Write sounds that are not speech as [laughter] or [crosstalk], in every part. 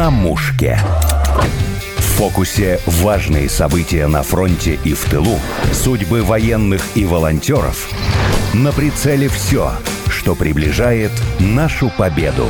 на мушке. В фокусе важные события на фронте и в тылу, судьбы военных и волонтеров. На прицеле все, что приближает нашу победу.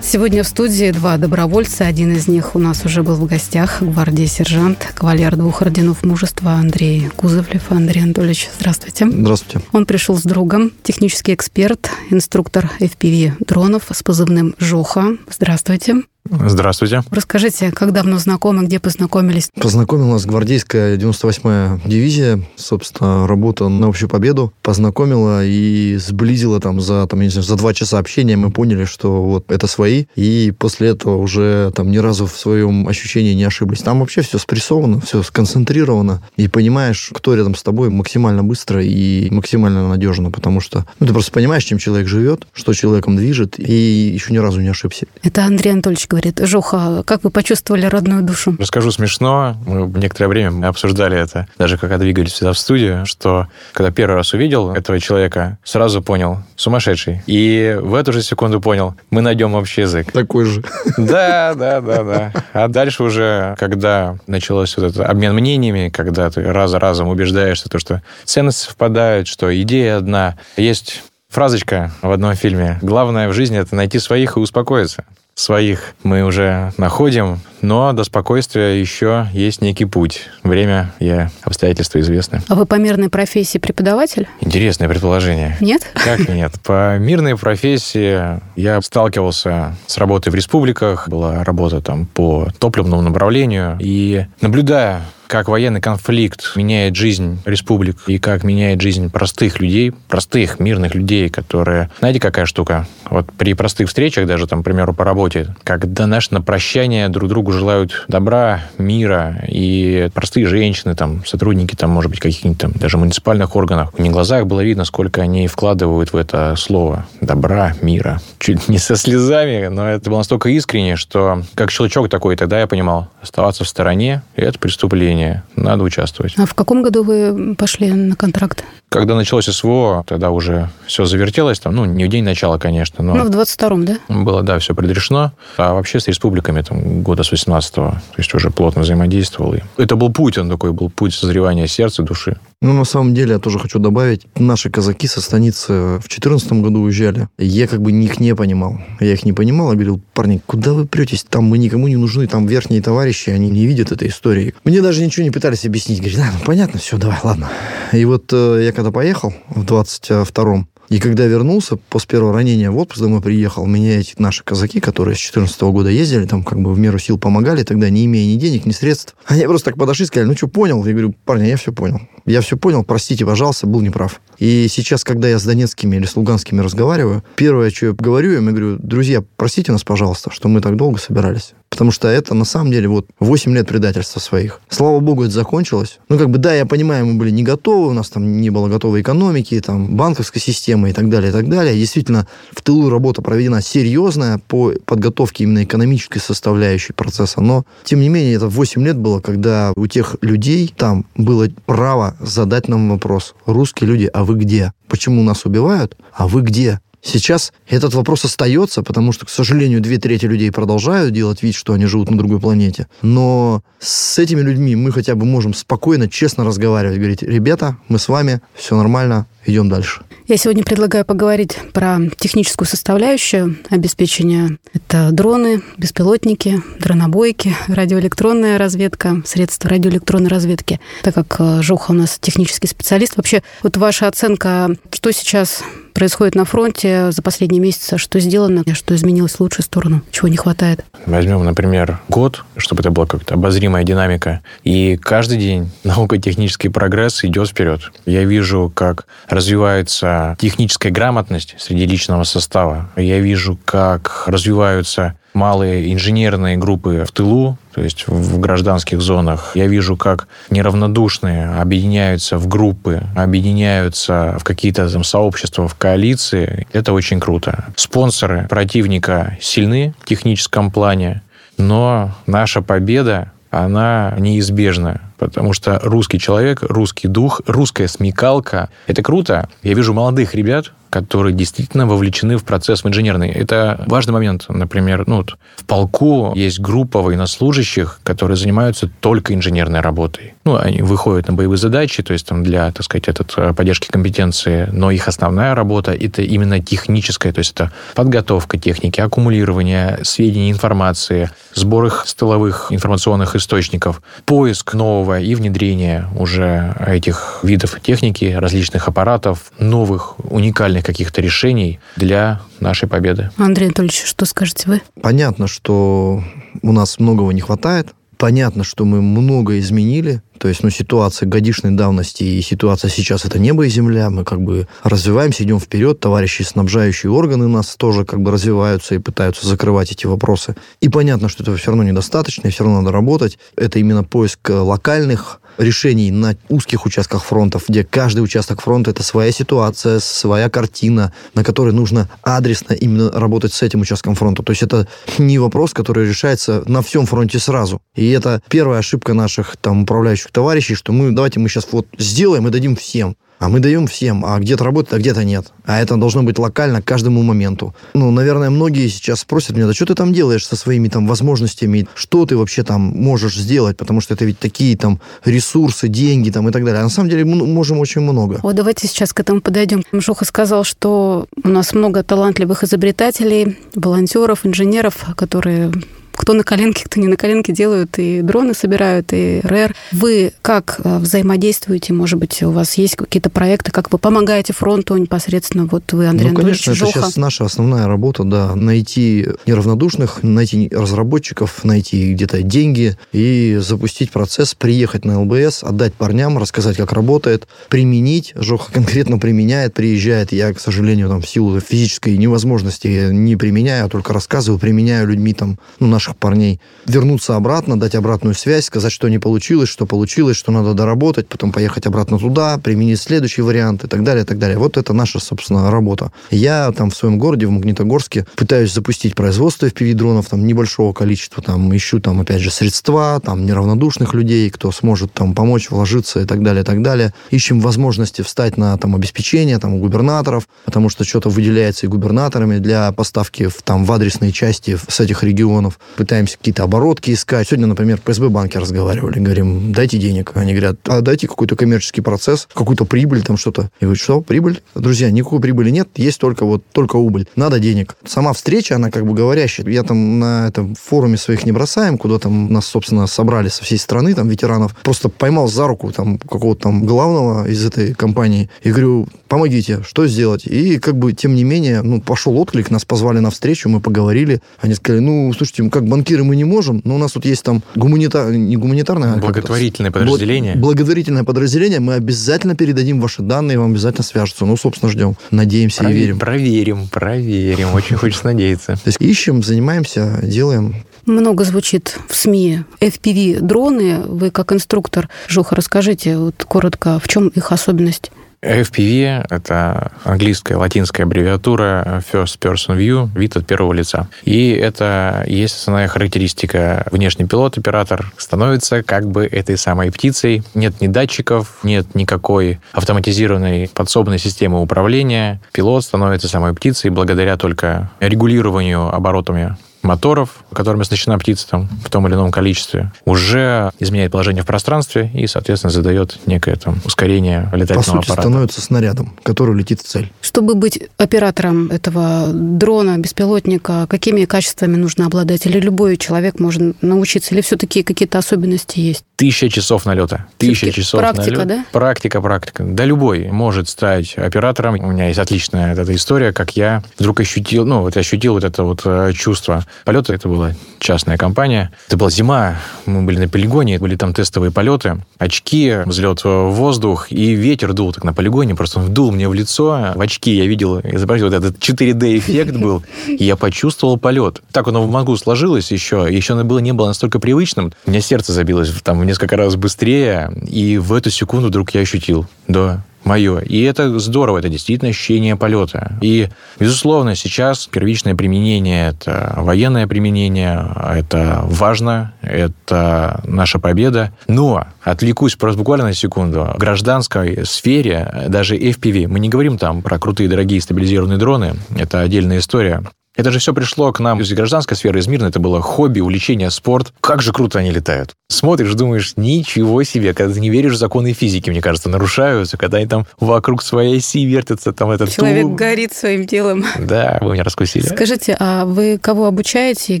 Сегодня в студии два добровольца. Один из них у нас уже был в гостях. Гвардии сержант, кавалер двух орденов мужества Андрей Кузовлев. Андрей Анатольевич, здравствуйте. Здравствуйте. Он пришел с другом, технический эксперт, инструктор FPV дронов с позывным «Жоха». Здравствуйте. Здравствуйте. Расскажите, как давно знакомы, где познакомились? Познакомила нас гвардейская 98-я дивизия, собственно, работа на общую победу. Познакомила и сблизила там за, там, не знаю, за два часа общения. Мы поняли, что вот это свои. И после этого уже там ни разу в своем ощущении не ошиблись. Там вообще все спрессовано, все сконцентрировано. И понимаешь, кто рядом с тобой максимально быстро и максимально надежно. Потому что ну, ты просто понимаешь, чем человек живет, что человеком движет, и еще ни разу не ошибся. Это Андрей Анатольевич говорит. Жоха, как вы почувствовали родную душу? Расскажу смешно. Мы некоторое время мы обсуждали это, даже когда двигались сюда в студию, что когда первый раз увидел этого человека, сразу понял, сумасшедший. И в эту же секунду понял, мы найдем общий язык. Такой же. Да, да, да, да. А дальше уже, когда началось вот этот обмен мнениями, когда ты раз за разом убеждаешься, то, что ценности совпадают, что идея одна. Есть фразочка в одном фильме. Главное в жизни – это найти своих и успокоиться своих мы уже находим, но до спокойствия еще есть некий путь. Время и обстоятельства известны. А вы по мирной профессии преподаватель? Интересное предположение. Нет? Как нет? По мирной профессии я сталкивался с работой в республиках, была работа там по топливному направлению, и наблюдая как военный конфликт меняет жизнь республик и как меняет жизнь простых людей, простых мирных людей, которые... Знаете, какая штука? Вот при простых встречах, даже там, к примеру, по работе, когда наш на прощание друг другу желают добра, мира, и простые женщины, там, сотрудники, там, может быть, каких-нибудь там даже муниципальных органов, у них глазах было видно, сколько они вкладывают в это слово добра, мира. Чуть не со слезами, но это было настолько искренне, что как щелчок такой, тогда я понимал, оставаться в стороне – это преступление движение, надо участвовать. А в каком году вы пошли на контракт? Когда началось СВО, тогда уже все завертелось, там, ну, не в день начала, конечно, но... Ну, в 22-м, да? Было, да, все предрешено. А вообще с республиками там года с 18-го, то есть уже плотно взаимодействовал. И это был путь, он такой был путь созревания сердца, души. Ну, на самом деле, я тоже хочу добавить, наши казаки со станицы в 2014 году уезжали. Я как бы их не понимал. Я их не понимал, я говорил, парни, куда вы претесь? Там мы никому не нужны, там верхние товарищи, они не видят этой истории. Мне даже ничего не пытались объяснить. Говорит, да, ну, понятно, все, давай, ладно. И вот э, я когда поехал в 22-м, и когда вернулся после первого ранения в отпуск домой приехал, меня эти наши казаки, которые с 14 года ездили, там как бы в меру сил помогали, тогда не имея ни денег, ни средств, [laughs] они просто так подошли и сказали, ну что, понял? Я говорю, парни, я все понял. Я все понял, простите, пожалуйста, был неправ. И сейчас, когда я с донецкими или с луганскими разговариваю, первое, что я говорю, я говорю, друзья, простите нас, пожалуйста, что мы так долго собирались. Потому что это, на самом деле, вот 8 лет предательства своих. Слава богу, это закончилось. Ну, как бы, да, я понимаю, мы были не готовы, у нас там не было готовой экономики, там, банковской системы и так далее, и так далее. Действительно, в тылу работа проведена серьезная по подготовке именно экономической составляющей процесса. Но, тем не менее, это 8 лет было, когда у тех людей там было право задать нам вопрос. Русские люди, а вы где? Почему нас убивают? А вы где? Сейчас этот вопрос остается, потому что, к сожалению, две трети людей продолжают делать вид, что они живут на другой планете. Но с этими людьми мы хотя бы можем спокойно, честно разговаривать, говорить, ребята, мы с вами, все нормально, идем дальше. Я сегодня предлагаю поговорить про техническую составляющую обеспечения. Это дроны, беспилотники, дронобойки, радиоэлектронная разведка, средства радиоэлектронной разведки. Так как э, Жоха у нас технический специалист, вообще вот ваша оценка, что сейчас происходит на фронте за последние месяцы, что сделано, что изменилось в лучшую сторону, чего не хватает? Возьмем, например, год, чтобы это была как-то обозримая динамика. И каждый день [laughs] наукотехнический прогресс идет вперед. Я вижу, как развивается техническая грамотность среди личного состава. Я вижу, как развиваются малые инженерные группы в тылу, то есть в гражданских зонах. Я вижу, как неравнодушные объединяются в группы, объединяются в какие-то там сообщества, в коалиции. Это очень круто. Спонсоры противника сильны в техническом плане, но наша победа, она неизбежна потому что русский человек, русский дух, русская смекалка – это круто. Я вижу молодых ребят, которые действительно вовлечены в процесс инженерный. Это важный момент. Например, ну, вот в полку есть группа военнослужащих, которые занимаются только инженерной работой. Ну, они выходят на боевые задачи, то есть там для, так сказать, этот, э, поддержки компетенции, но их основная работа – это именно техническая, то есть это подготовка техники, аккумулирование сведений, информации, сбор их с тыловых информационных источников, поиск нового и внедрение уже этих видов техники, различных аппаратов, новых уникальных каких-то решений для нашей победы. Андрей Анатольевич, что скажете вы? Понятно, что у нас многого не хватает. Понятно, что мы много изменили, то есть, ну, ситуация годичной давности и ситуация сейчас это небо и земля. Мы как бы развиваемся, идем вперед. Товарищи, снабжающие органы нас тоже как бы развиваются и пытаются закрывать эти вопросы. И понятно, что этого все равно недостаточно, и все равно надо работать. Это именно поиск локальных решений на узких участках фронтов, где каждый участок фронта это своя ситуация, своя картина, на которой нужно адресно именно работать с этим участком фронта. То есть это не вопрос, который решается на всем фронте сразу. И это первая ошибка наших там управляющих товарищей, что мы давайте мы сейчас вот сделаем и дадим всем. А мы даем всем, а где-то работает, а где-то нет. А это должно быть локально к каждому моменту. Ну, наверное, многие сейчас спросят меня, да что ты там делаешь со своими там возможностями, что ты вообще там можешь сделать, потому что это ведь такие там ресурсы, деньги там и так далее. А на самом деле мы можем очень много. Вот давайте сейчас к этому подойдем. Жуха сказал, что у нас много талантливых изобретателей, волонтеров, инженеров, которые кто на коленке, кто не на коленке делают, и дроны собирают, и РЭР. Вы как э, взаимодействуете? Может быть, у вас есть какие-то проекты, как вы помогаете фронту непосредственно? Вот вы, Андрей ну, Анатольевич конечно, Жоха. это сейчас наша основная работа, да, найти неравнодушных, найти разработчиков, найти где-то деньги и запустить процесс, приехать на ЛБС, отдать парням, рассказать, как работает, применить. Жоха конкретно применяет, приезжает. Я, к сожалению, там, в силу физической невозможности не применяю, а только рассказываю, применяю людьми там, ну, наших наших парней вернуться обратно, дать обратную связь, сказать, что не получилось, что получилось, что надо доработать, потом поехать обратно туда, применить следующий вариант и так далее, и так далее. Вот это наша, собственно, работа. Я там в своем городе, в Магнитогорске, пытаюсь запустить производство FPV-дронов, там, небольшого количества, там, ищу, там, опять же, средства, там, неравнодушных людей, кто сможет, там, помочь, вложиться и так далее, и так далее. Ищем возможности встать на, там, обеспечение, там, у губернаторов, потому что что-то выделяется и губернаторами для поставки в, там, в адресные части с этих регионов пытаемся какие-то оборотки искать. Сегодня, например, в ПСБ банке разговаривали, говорим, дайте денег. Они говорят, а дайте какой-то коммерческий процесс, какую-то прибыль, там что-то. Я говорю, что, прибыль? Друзья, никакой прибыли нет, есть только вот, только убыль. Надо денег. Сама встреча, она как бы говорящая. Я там на этом форуме своих не бросаем, куда там нас, собственно, собрали со всей страны, там, ветеранов. Просто поймал за руку там какого-то там главного из этой компании и говорю, помогите, что сделать? И как бы, тем не менее, ну, пошел отклик, нас позвали на встречу, мы поговорили. Они сказали, ну, слушайте, как банкиры мы не можем, но у нас тут есть там гуманитар... не гуманитарное, а благотворительное подразделение. Благотворительное подразделение. Мы обязательно передадим ваши данные, вам обязательно свяжутся. Ну, собственно, ждем. Надеемся Провер... и верим. Проверим, проверим. Очень хочется надеяться. То есть ищем, занимаемся, делаем. Много звучит в СМИ FPV-дроны. Вы как инструктор, Жоха, расскажите вот коротко, в чем их особенность? FPV — это английская, латинская аббревиатура First Person View, вид от первого лица. И это есть основная характеристика. Внешний пилот-оператор становится как бы этой самой птицей. Нет ни датчиков, нет никакой автоматизированной подсобной системы управления. Пилот становится самой птицей благодаря только регулированию оборотами моторов, которыми оснащена птица там, в том или ином количестве, уже изменяет положение в пространстве и, соответственно, задает некое там ускорение летательного По сути, аппарата. становится снарядом, который летит в цель. Чтобы быть оператором этого дрона, беспилотника, какими качествами нужно обладать? Или любой человек может научиться? Или все-таки какие-то особенности есть? Тысяча часов налета. Тысяча часов практика, налета. да? Практика, практика. Да любой может стать оператором. У меня есть отличная эта история, как я вдруг ощутил, ну, вот ощутил вот это вот э, чувство полета. Это была частная компания. Это была зима, мы были на полигоне, были там тестовые полеты, очки, взлет в воздух, и ветер дул так на полигоне, просто он вдул мне в лицо. В очки я видел, изобразил вот этот 4D-эффект был, и я почувствовал полет. Так оно в мозгу сложилось еще, еще оно было, не было настолько привычным. У меня сердце забилось там в несколько раз быстрее, и в эту секунду вдруг я ощутил, да, мое. И это здорово, это действительно ощущение полета. И, безусловно, сейчас первичное применение – это военное применение, это важно, это наша победа. Но, отвлекусь просто буквально на секунду, в гражданской сфере, даже FPV, мы не говорим там про крутые, дорогие стабилизированные дроны, это отдельная история. Это же все пришло к нам из гражданской сферы, из мирной. Это было хобби, увлечение, спорт. Как же круто они летают. Смотришь, думаешь, ничего себе. Когда ты не веришь в законы физики, мне кажется, нарушаются. Когда они там вокруг своей оси вертятся, там этот Человек тулуп. горит своим делом. Да, вы меня раскусили. Скажите, а вы кого обучаете?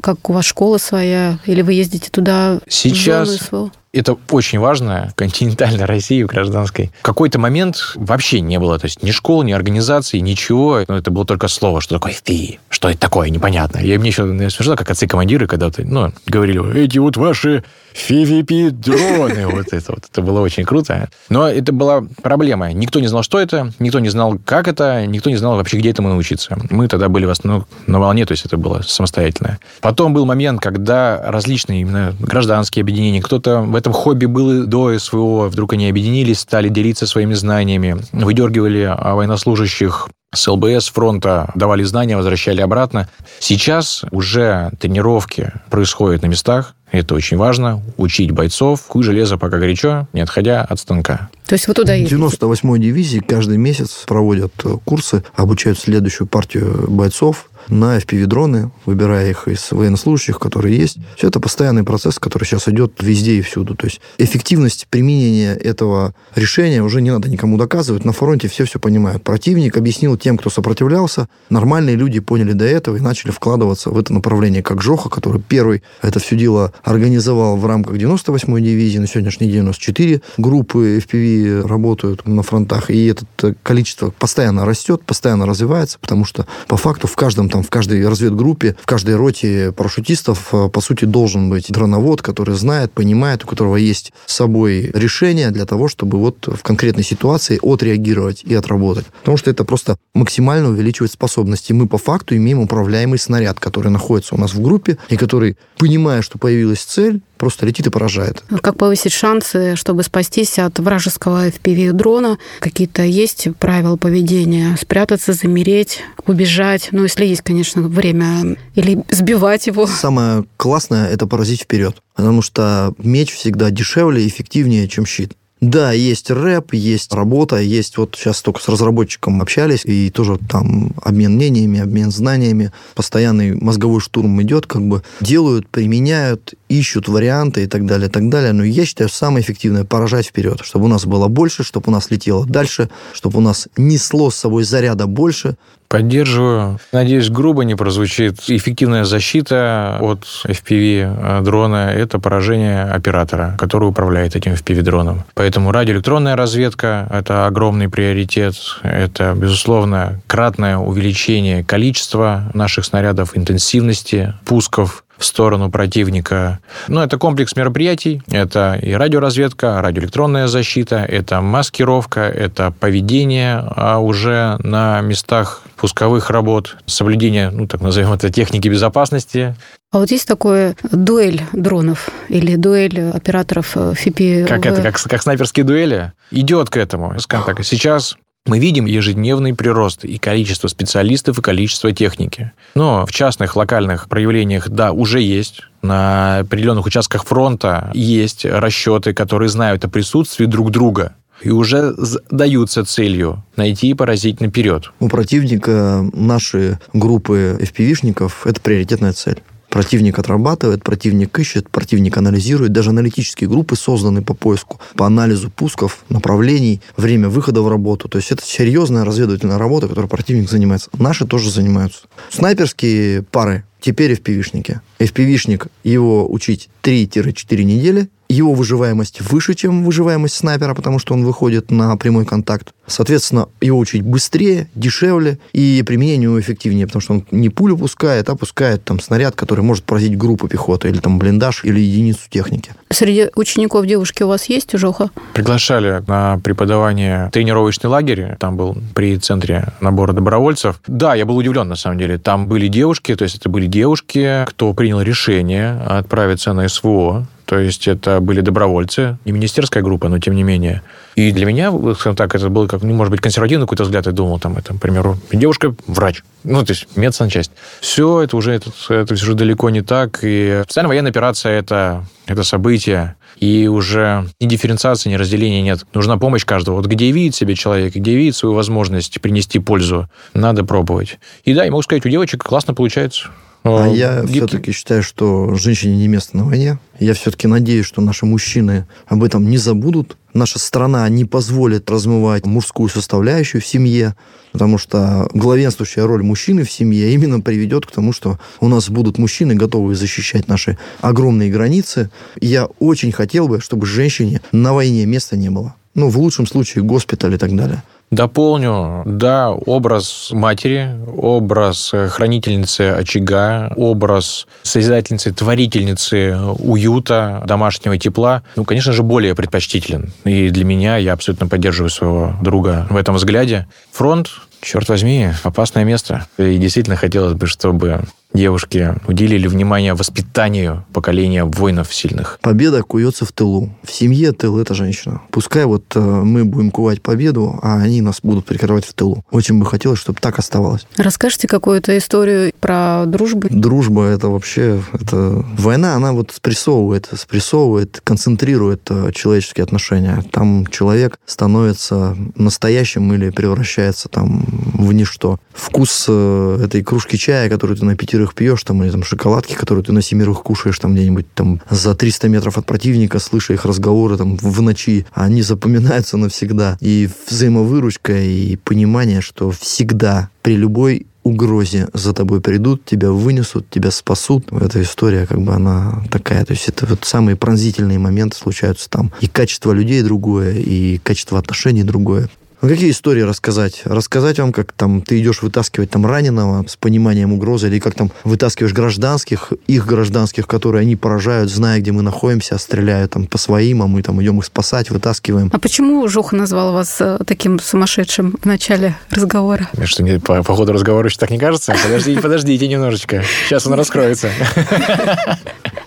Как у вас школа своя? Или вы ездите туда Сейчас в зону СВО? Это очень важно континентальной России, гражданской. В какой-то момент вообще не было, то есть ни школ, ни организации, ничего. Ну, это было только слово, что такое FPI, что это такое, непонятно. Я мне еще наверное, смешно, как отцы-командиры когда-то, ну, говорили, эти вот ваши FPV-дроны, вот это вот. Это было очень круто. Но это была проблема. Никто не знал, что это, никто не знал, как это, никто не знал вообще, где этому научиться. Мы тогда были в основном на волне, то есть это было самостоятельное. Потом был момент, когда различные именно гражданские объединения, кто-то в этом хобби был и до СВО, вдруг они объединились, стали делиться своими знаниями, выдергивали военнослужащих с ЛБС фронта, давали знания, возвращали обратно. Сейчас уже тренировки происходят на местах, это очень важно. Учить бойцов, куй железо пока горячо, не отходя от станка. То есть вы туда ездите? 98-й дивизии каждый месяц проводят э, курсы, обучают следующую партию бойцов на FPV-дроны, выбирая их из военнослужащих, которые есть. Все это постоянный процесс, который сейчас идет везде и всюду. То есть эффективность применения этого решения уже не надо никому доказывать. На фронте все все понимают. Противник объяснил тем, кто сопротивлялся. Нормальные люди поняли до этого и начали вкладываться в это направление, как Жоха, который первый это все дело организовал в рамках 98-й дивизии. На сегодняшний день у нас 4 группы FPV работают на фронтах. И это количество постоянно растет, постоянно развивается, потому что по факту в каждом там в каждой разведгруппе, в каждой роте парашютистов, э, по сути, должен быть дроновод, который знает, понимает, у которого есть с собой решение для того, чтобы вот в конкретной ситуации отреагировать и отработать. Потому что это просто максимально увеличивает способности. Мы по факту имеем управляемый снаряд, который находится у нас в группе, и который, понимая, что появилась цель, просто летит и поражает. Как повысить шансы, чтобы спастись от вражеского FPV-дрона? Какие-то есть правила поведения? Спрятаться, замереть, убежать? Ну, если есть, конечно, время. Или сбивать его? Самое классное – это поразить вперед. Потому что меч всегда дешевле и эффективнее, чем щит. Да, есть рэп, есть работа, есть вот сейчас только с разработчиком общались, и тоже там обмен мнениями, обмен знаниями, постоянный мозговой штурм идет, как бы делают, применяют, ищут варианты и так далее, и так далее. Но я считаю, самое эффективное – поражать вперед, чтобы у нас было больше, чтобы у нас летело дальше, чтобы у нас несло с собой заряда больше, Поддерживаю. Надеюсь, грубо не прозвучит. Эффективная защита от FPV-дрона – это поражение оператора, который управляет этим FPV-дроном. Поэтому радиоэлектронная разведка – это огромный приоритет. Это, безусловно, кратное увеличение количества наших снарядов, интенсивности пусков в сторону противника. Но это комплекс мероприятий. Это и радиоразведка, радиоэлектронная защита, это маскировка, это поведение а уже на местах пусковых работ, соблюдение, ну, так назовем это, техники безопасности. А вот есть такое дуэль дронов или дуэль операторов ФИПИ? Как это, как, как снайперские дуэли? Идет к этому. Скажем так, сейчас мы видим ежедневный прирост и количество специалистов, и количество техники. Но в частных локальных проявлениях, да, уже есть. На определенных участках фронта есть расчеты, которые знают о присутствии друг друга и уже даются целью найти и поразить наперед. У противника наши группы FPV-шников – это приоритетная цель. Противник отрабатывает, противник ищет, противник анализирует. Даже аналитические группы созданы по поиску, по анализу пусков, направлений, время выхода в работу. То есть это серьезная разведывательная работа, которой противник занимается. Наши тоже занимаются. Снайперские пары теперь FPV-шники. FPV-шник, его учить 3-4 недели – его выживаемость выше, чем выживаемость снайпера, потому что он выходит на прямой контакт. Соответственно, его учить быстрее, дешевле и применение его эффективнее, потому что он не пулю пускает, а пускает там снаряд, который может поразить группу пехоты или там блиндаж или единицу техники. Среди учеников девушки у вас есть ужоха? Приглашали на преподавание тренировочный лагерь. Там был при центре набора добровольцев. Да, я был удивлен, на самом деле. Там были девушки, то есть это были девушки, кто принял решение отправиться на СВО, То есть это были добровольцы, не министерская группа, но тем не менее. И для меня, скажем так, это был как, ну, может быть, консервативный какой-то взгляд. Я думал, там, это, к примеру, девушка врач. Ну, то есть медсанчасть. Все это уже, это, это уже далеко не так. И специальная военная операция это, это событие. И уже ни дифференциации, ни разделения нет. Нужна помощь каждого. Вот где видит себе человек, где видит свою возможность принести пользу, надо пробовать. И да, я могу сказать, у девочек классно получается. А я все-таки считаю, что женщине не место на войне. Я все-таки надеюсь, что наши мужчины об этом не забудут. Наша страна не позволит размывать мужскую составляющую в семье, потому что главенствующая роль мужчины в семье именно приведет к тому, что у нас будут мужчины, готовые защищать наши огромные границы. Я очень хотел бы, чтобы женщине на войне места не было. Ну, в лучшем случае, госпиталь и так далее. Дополню, да, образ матери, образ хранительницы очага, образ созидательницы, творительницы уюта, домашнего тепла, ну, конечно же, более предпочтителен. И для меня, я абсолютно поддерживаю своего друга в этом взгляде. Фронт, черт возьми, опасное место. И действительно хотелось бы, чтобы девушки уделили внимание воспитанию поколения воинов сильных. Победа куется в тылу. В семье тыл – это женщина. Пускай вот э, мы будем кувать победу, а они нас будут прикрывать в тылу. Очень бы хотелось, чтобы так оставалось. Расскажите какую-то историю про дружбу. Дружба – это вообще... Это... Война, она вот спрессовывает, спрессовывает, концентрирует э, человеческие отношения. Там человек становится настоящим или превращается там в ничто. Вкус э, этой кружки чая, которую ты на пятерых пьешь, там, или там шоколадки, которые ты на семерых кушаешь там где-нибудь там за 300 метров от противника, слыша их разговоры там в ночи, они запоминаются навсегда. И взаимовыручка, и понимание, что всегда при любой угрозе за тобой придут, тебя вынесут, тебя спасут. Эта история, как бы, она такая. То есть это вот самые пронзительные моменты случаются там. И качество людей другое, и качество отношений другое. Ну, какие истории рассказать? Рассказать вам, как там ты идешь вытаскивать там раненого с пониманием угрозы, или как там вытаскиваешь гражданских, их гражданских, которые они поражают, зная, где мы находимся, стреляют там по своим, а мы там идем их спасать, вытаскиваем. А почему Жуха назвал вас э, таким сумасшедшим в начале разговора? Что мне по, по ходу разговора еще так не кажется? Подождите, подождите немножечко. Сейчас он раскроется. [laughs]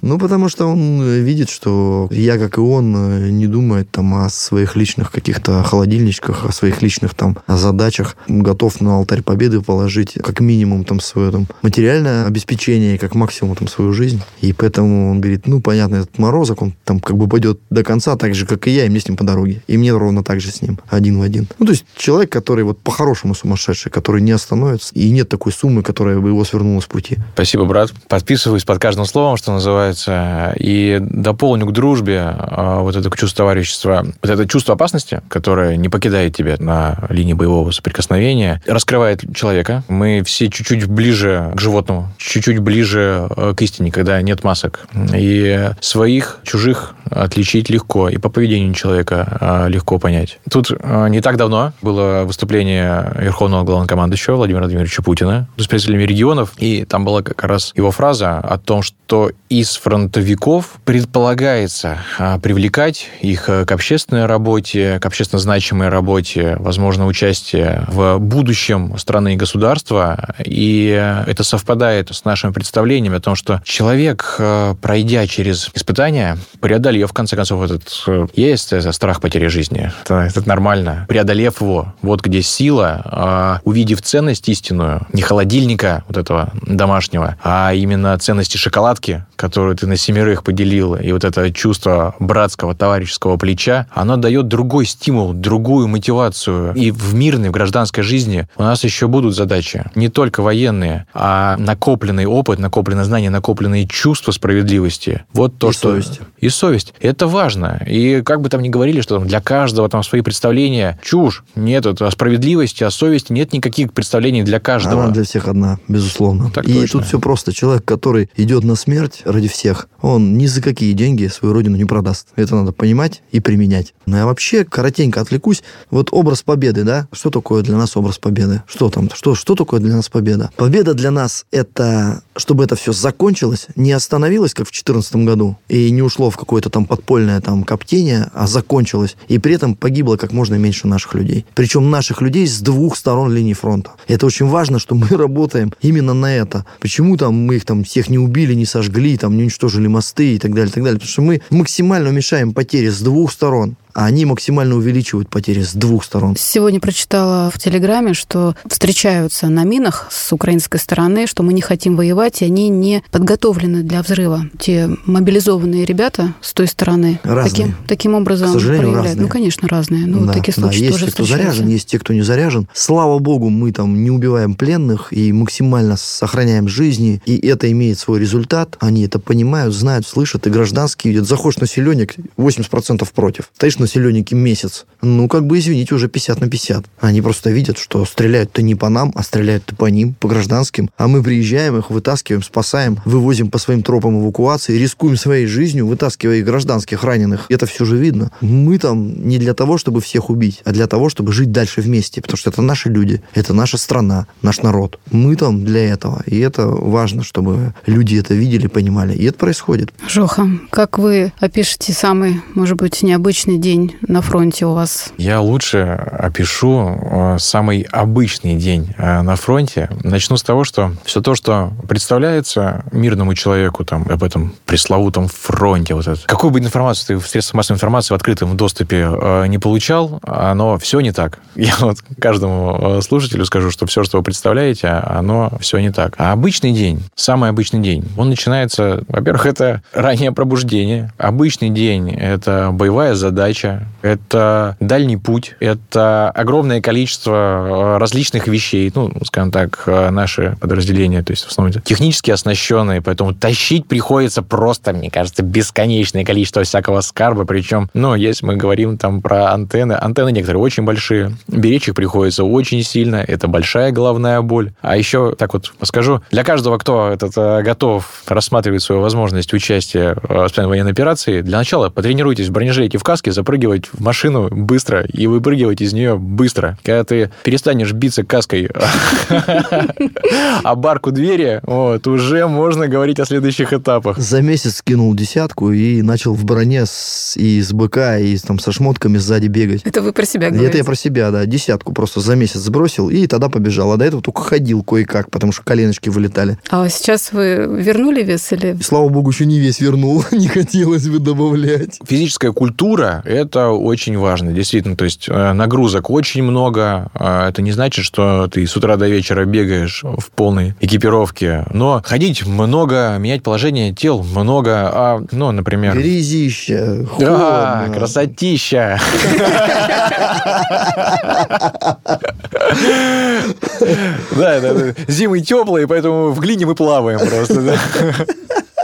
Ну, потому что он видит, что я, как и он, не думает там о своих личных каких-то холодильничках, о своих личных там задачах. Готов на алтарь победы положить как минимум там свое там материальное обеспечение, как максимум там свою жизнь. И поэтому он говорит, ну, понятно, этот морозок, он там как бы пойдет до конца, так же, как и я, и мне с ним по дороге. И мне ровно так же с ним, один в один. Ну, то есть человек, который вот по-хорошему сумасшедший, который не остановится, и нет такой суммы, которая бы его свернула с пути. Спасибо, брат. Подписываюсь под каждым словом, что называется, и дополню к дружбе а, вот это чувство товарищества, вот это чувство опасности, которое не покидает тебя на линии боевого соприкосновения, раскрывает человека. Мы все чуть-чуть ближе к животному, чуть-чуть ближе э, к истине, когда нет масок. И своих, чужих отличить легко, и по поведению человека а, легко понять. Тут а, не так давно было выступление Верховного главнокомандующего Владимира Владимировича Путина с представителями регионов, и там была как раз его фраза о том, что из фронтовиков предполагается а, привлекать их к общественной работе, к общественно значимой работе, возможно, участие в будущем страны и государства, и это совпадает с нашими представлениями о том, что человек, пройдя через испытания, преодолев ее, в конце концов, этот э, есть это страх потери жизни. Это, это нормально. Преодолев его, вот где сила, а, увидев ценность истинную, не холодильника вот этого домашнего, а именно ценности шоколадки, которую ты на семерых поделил, и вот это чувство братского, товарищеского плеча, оно дает другой стимул, другую мотивацию. И в мирной, в гражданской жизни у нас еще будут задачи. Не только военные, а накопленный опыт, накопленное знание, накопленные чувства справедливости. Вот то, и что... совесть. И совесть есть. Это важно. И как бы там ни говорили, что там для каждого там свои представления, чушь. Нет, это о справедливости, о совести нет никаких представлений для каждого. Она для всех одна, безусловно. Так и точно. тут все просто. Человек, который идет на смерть ради всех, он ни за какие деньги свою родину не продаст. Это надо понимать и применять. Ну, я вообще коротенько отвлекусь. Вот образ победы, да? Что такое для нас образ победы? Что там? Что, что такое для нас победа? Победа для нас – это чтобы это все закончилось, не остановилось, как в 2014 году, и не ушло в какое-то там подпольное там коптение, а закончилось. И при этом погибло как можно меньше наших людей. Причем наших людей с двух сторон линии фронта. Это очень важно, что мы [laughs] работаем именно на это. Почему там мы их там всех не убили, не сожгли, там не уничтожили мосты и так далее, и так далее. Потому что мы максимально уменьшаем потери с двух сторон они максимально увеличивают потери с двух сторон. Сегодня прочитала в Телеграме, что встречаются на минах с украинской стороны, что мы не хотим воевать, и они не подготовлены для взрыва. Те мобилизованные ребята с той стороны разные. Таким, таким образом К сожалению, проявляют. разные. Ну, конечно, разные. Ну, да, такие да, случаи есть тоже те, кто заряжен, есть те, кто не заряжен. Слава богу, мы там не убиваем пленных и максимально сохраняем жизни, и это имеет свой результат. Они это понимают, знают, слышат, и гражданские видят. Заходишь на селенник, 80% против. Стоишь на селеннике месяц. Ну, как бы, извините, уже 50 на 50. Они просто видят, что стреляют-то не по нам, а стреляют-то по ним, по гражданским. А мы приезжаем, их вытаскиваем, спасаем, вывозим по своим тропам эвакуации, рискуем своей жизнью, вытаскивая их гражданских раненых. Это все же видно. Мы там не для того, чтобы всех убить, а для того, чтобы жить дальше вместе, потому что это наши люди, это наша страна, наш народ. Мы там для этого, и это важно, чтобы люди это видели, понимали, и это происходит. Жоха, как вы опишете самый, может быть, необычный день на фронте у вас? Я лучше опишу э, самый обычный день э, на фронте. Начну с того, что все то, что представляется мирному человеку там, об этом пресловутом фронте, вот это. какую бы информацию ты в средствах массовой информации в открытом доступе э, не получал, оно все не так. [laughs] Я вот каждому слушателю скажу, что все, что вы представляете, оно все не так. А обычный день, самый обычный день, он начинается, во-первых, это раннее пробуждение. Обычный день – это боевая задача, это дальний путь, это огромное количество э, различных вещей, ну, скажем так, э, наши подразделения, то есть в основном технически оснащенные, поэтому тащить приходится просто, мне кажется, бесконечное количество всякого скарба, причем, ну, если мы говорим там про антенны, антенны некоторые очень большие, беречь их приходится очень сильно, это большая головная боль. А еще, так вот скажу, для каждого, кто этот, э, готов рассматривать свою возможность участия в военной операции, для начала потренируйтесь в бронежилете, в каске, запрыгивать в машину быстро и выпрыгивать из нее быстро. Когда ты перестанешь биться каской [laughs] о барку двери, вот, уже можно говорить о следующих этапах. За месяц скинул десятку и начал в броне с, и с БК, и там, со шмотками сзади бегать. Это вы про себя Это говорите? я про себя, да. Десятку просто за месяц сбросил и тогда побежал. А до этого только ходил кое-как, потому что коленочки вылетали. А сейчас вы вернули вес или... И, слава богу, еще не весь вернул. [laughs] не хотелось бы добавлять. Физическая культура – это очень важно, действительно. То есть э, нагрузок очень много. А Это не значит, что ты с утра до вечера бегаешь в полной экипировке. Но ходить много, менять положение тел много. А, ну, например... Грязище, Да, холодно. красотища. [laughs] Да, да, да. Зимы теплые, поэтому в глине мы плаваем просто.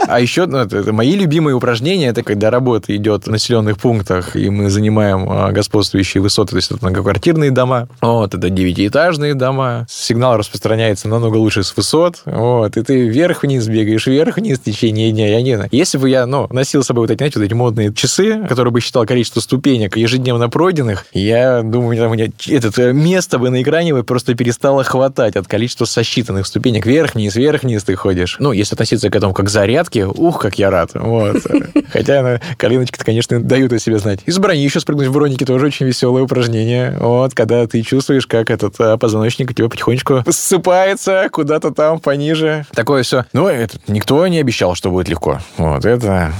А еще ну, это, это мои любимые упражнения, это когда работа идет в населенных пунктах, и мы занимаем а, господствующие высоты, то есть это многоквартирные дома, вот, это девятиэтажные дома, сигнал распространяется намного лучше с высот, вот, и ты вверх-вниз бегаешь, вверх-вниз в течение дня, я не знаю. Если бы я, ну, носил с собой вот эти, знаете, вот эти модные часы, которые бы считал количество ступенек ежедневно пройденных, я думаю, у меня этот э, место бы на экране бы просто перестало хватать от количества сосчитанных ступенек. Вверх-вниз, вверх-вниз ты ходишь. Ну, если относиться к этому как к зарядке, ух, как я рад. Вот. [laughs] Хотя коленочки-то, конечно, дают о себе знать. Из брони еще спрыгнуть в броники тоже очень веселое упражнение. Вот, когда ты чувствуешь, как этот а, позвоночник у тебя потихонечку ссыпается куда-то там пониже. Такое все. Ну, это никто не обещал, что будет легко. Вот, это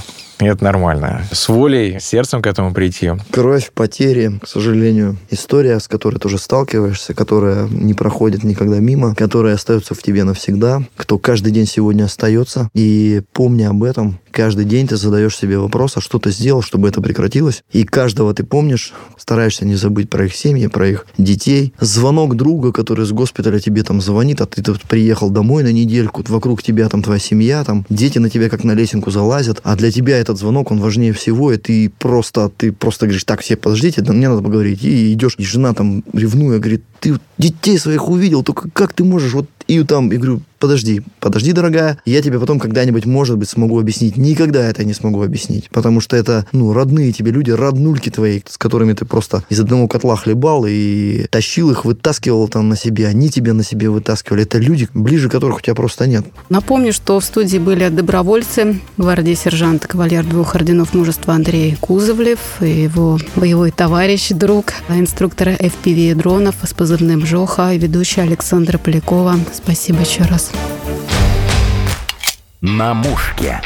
это нормально. С волей, сердцем к этому прийти. Кровь, потери, к сожалению. История, с которой тоже сталкиваешься, которая не проходит никогда мимо, которая остается в тебе навсегда, кто каждый день сегодня остается. И помня об этом, каждый день ты задаешь себе вопрос, а что ты сделал, чтобы это прекратилось. И каждого ты помнишь, стараешься не забыть про их семьи, про их детей. Звонок друга, который с госпиталя тебе там звонит, а ты тут приехал домой на недельку, вокруг тебя там твоя семья, там дети на тебя как на лесенку залазят, а для тебя этот звонок, он важнее всего, и ты просто, ты просто говоришь, так, все, подождите, да мне надо поговорить. И идешь, и жена там ревнуя, говорит, ты детей своих увидел, только как ты можешь вот и там, и говорю, подожди, подожди, дорогая, я тебе потом когда-нибудь, может быть, смогу объяснить. Никогда это не смогу объяснить, потому что это, ну, родные тебе люди, роднульки твои, с которыми ты просто из одного котла хлебал и тащил их, вытаскивал там на себе, они тебе на себе вытаскивали. Это люди, ближе которых у тебя просто нет. Напомню, что в студии были добровольцы, гвардии сержант, кавалер двух орденов мужества Андрей Кузовлев и его боевой товарищ, друг, инструктора FPV дронов с позывным Жоха и ведущая Александра Полякова. Спасибо еще раз. На мушке.